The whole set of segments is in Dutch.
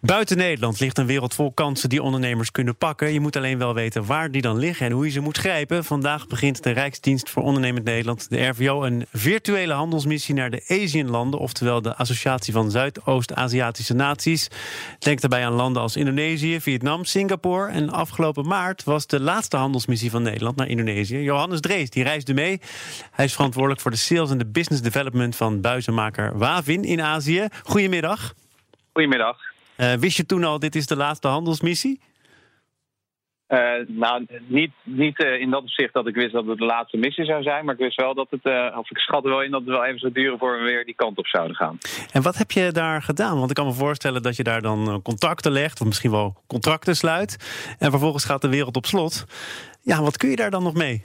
Buiten Nederland ligt een wereld vol kansen die ondernemers kunnen pakken. Je moet alleen wel weten waar die dan liggen en hoe je ze moet grijpen. Vandaag begint de Rijksdienst voor Ondernemend Nederland, de RVO, een virtuele handelsmissie naar de Asian-landen, oftewel de Associatie van Zuidoost-Aziatische Naties. Denk daarbij aan landen als Indonesië, Vietnam, Singapore. En afgelopen maart was de laatste handelsmissie van Nederland naar Indonesië. Johannes Drees, die reisde mee. Hij is verantwoordelijk voor de sales en de business development van buizenmaker Wavin in Azië. Goedemiddag. Goedemiddag. Uh, wist je toen al, dit is de laatste handelsmissie? Uh, nou, niet, niet uh, in dat opzicht dat ik wist dat het de laatste missie zou zijn. Maar ik wist wel dat het, of ik schat wel in dat het wel even zou duren voor we weer die kant op zouden gaan. En wat heb je daar gedaan? Want ik kan me voorstellen dat je daar dan contacten legt, of misschien wel contracten sluit. En vervolgens gaat de wereld op slot. Ja, wat kun je daar dan nog mee?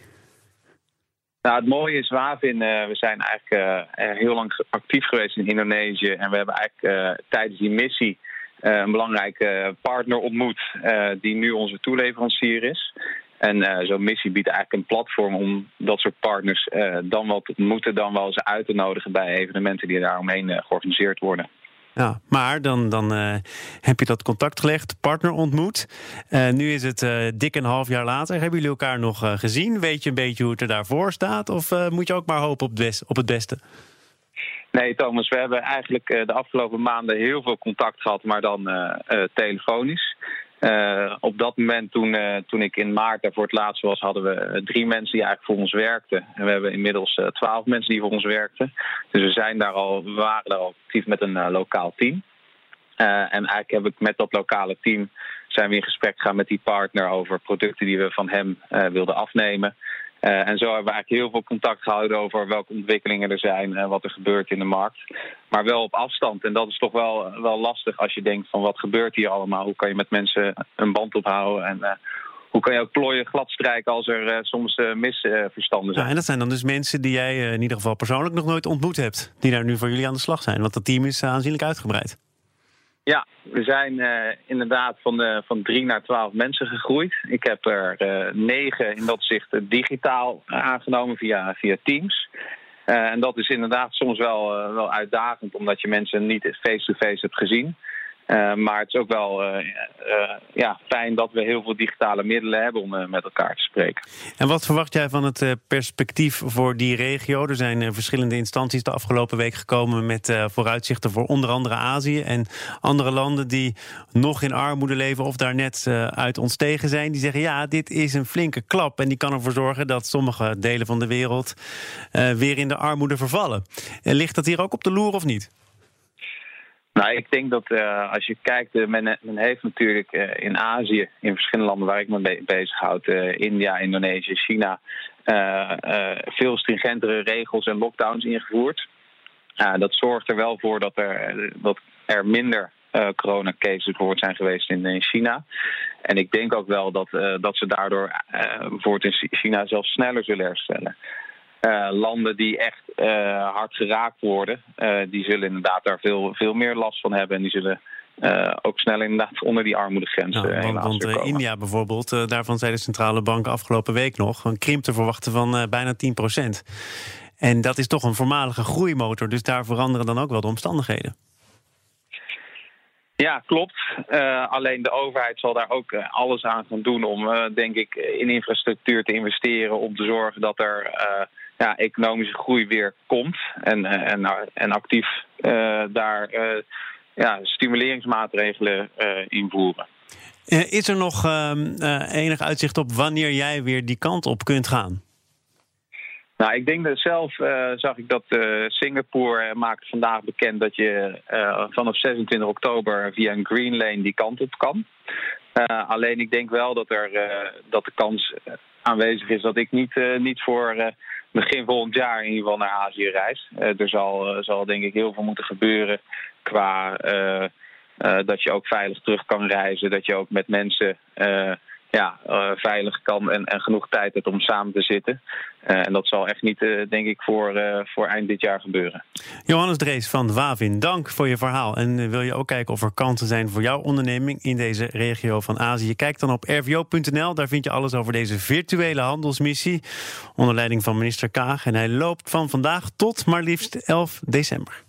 Nou, het mooie is Wavin, uh, we zijn eigenlijk heel lang actief geweest in Indonesië. En we hebben eigenlijk tijdens die missie eh, een belangrijke partner ontmoet eh, die nu onze toeleverancier is. En uh, zo'n missie biedt eigenlijk een platform om dat soort partners dan wel te ontmoeten, dan wel eens uit te nodigen bij evenementen die daaromheen georganiseerd worden. Ja, maar dan, dan heb je dat contact gelegd, partner ontmoet. nu is het dik een half jaar later. Hebben jullie elkaar nog gezien? Weet je een beetje hoe het er daarvoor staat? Of moet je ook maar hopen op, op het beste? Nee, Thomas, we hebben eigenlijk eh, de afgelopen maanden heel veel contact gehad, maar dan uh, uh, telefonisch. Uh, op dat moment, toen, toen ik in maart daar voor het laatst was, hadden we drie mensen die eigenlijk voor ons werkten. En we hebben inmiddels twaalf mensen die voor ons werkten. Dus we, zijn daar al, we waren daar al actief met een lokaal team. en eigenlijk heb ik met dat lokale team zijn we in gesprek gegaan met die partner over producten die we van hem wilden afnemen. Uh, en zo hebben we eigenlijk heel veel contact gehouden over welke ontwikkelingen er zijn en wat er gebeurt in de markt. Maar wel op afstand. En dat is toch wel, wel lastig als je denkt van wat gebeurt hier allemaal? Hoe kan je met mensen een band ophouden? En uh, hoe kan je ook plooien glad strijken als er uh, soms misverstanden zijn? Ja, en dat zijn dan dus mensen die jij in ieder geval persoonlijk nog nooit ontmoet hebt. Die daar nu voor jullie aan de slag zijn. Want dat team is aanzienlijk uitgebreid. Ja, we zijn uh, inderdaad van, de, van drie naar twaalf mensen gegroeid. Ik heb er uh, negen in dat zicht digitaal aangenomen via, via Teams. En dat is inderdaad soms wel, wel uitdagend, omdat je mensen niet face-to-face -face hebt gezien. Uh, maar het is ook wel uh, uh, ja, fijn dat we heel veel digitale middelen hebben om met elkaar te spreken. En wat verwacht jij van het perspectief voor die regio? Er zijn verschillende instanties de afgelopen week gekomen met vooruitzichten voor onder andere Azië en andere landen die nog in armoede leven of daar net uit ontstegen zijn. Die zeggen ja, dit is een flinke klap en die kan ervoor zorgen dat sommige delen van de wereld weer in de armoede vervallen. ligt dat hier ook op de loer of niet? Nou, ik denk dat uh, als je kijkt, uh, men, heeft natuurlijk uh, in Azië, in verschillende landen waar ik me be bezighoud, India, Indonesië, China, veel stringentere regels en lockdowns ingevoerd. dat zorgt er wel voor dat er, dat er minder coronacases bijvoorbeeld zijn geweest in, in, China. En ik denk ook wel dat, dat ze daardoor bijvoorbeeld in China zelfs sneller zullen herstellen. Uh, landen die echt uh, hard geraakt worden, uh, die zullen inderdaad daar veel, veel meer last van hebben. En die zullen ook snel inderdaad onder die armoedegrens nou, helaas Want India bijvoorbeeld, daarvan zei de centrale bank afgelopen week nog... een krimp te verwachten van bijna 10 procent. En dat is toch een voormalige groeimotor, dus daar veranderen dan ook wel de omstandigheden. Ja, klopt. Uh, alleen de overheid zal daar ook alles aan gaan doen om, uh, denk ik, in infrastructuur te investeren. Om te zorgen dat er uh, ja, economische groei weer komt. En, eh, en, en actief uh, daar ja, stimuleringsmaatregelen invoeren. Is er nog ehm, enig uitzicht op wanneer jij weer die kant op kunt gaan? Nou, ik denk dat zelf zag ik dat Singapore maakt vandaag bekend dat je vanaf 26 oktober via een Green Lane die kant op kan. Alleen ik denk wel dat, er, dat de kans aanwezig is dat ik niet, niet voor begin volgend jaar in ieder geval naar Azië reis. Er zal, zal denk ik heel veel moeten gebeuren qua dat je ook veilig terug kan reizen. Dat je ook met mensen ja, veilig kan en, en genoeg tijd hebt om samen te zitten. en dat zal echt niet, denk ik, voor, voor eind dit jaar gebeuren. Johannes Drees van Wavin, dank voor je verhaal. En wil je ook kijken of er kansen zijn voor jouw onderneming in deze regio van Azië? Kijk dan op rvo.nl. Daar vind je alles over deze virtuele handelsmissie. Onder leiding van minister Kaag. En hij loopt van vandaag tot maar liefst 11 december.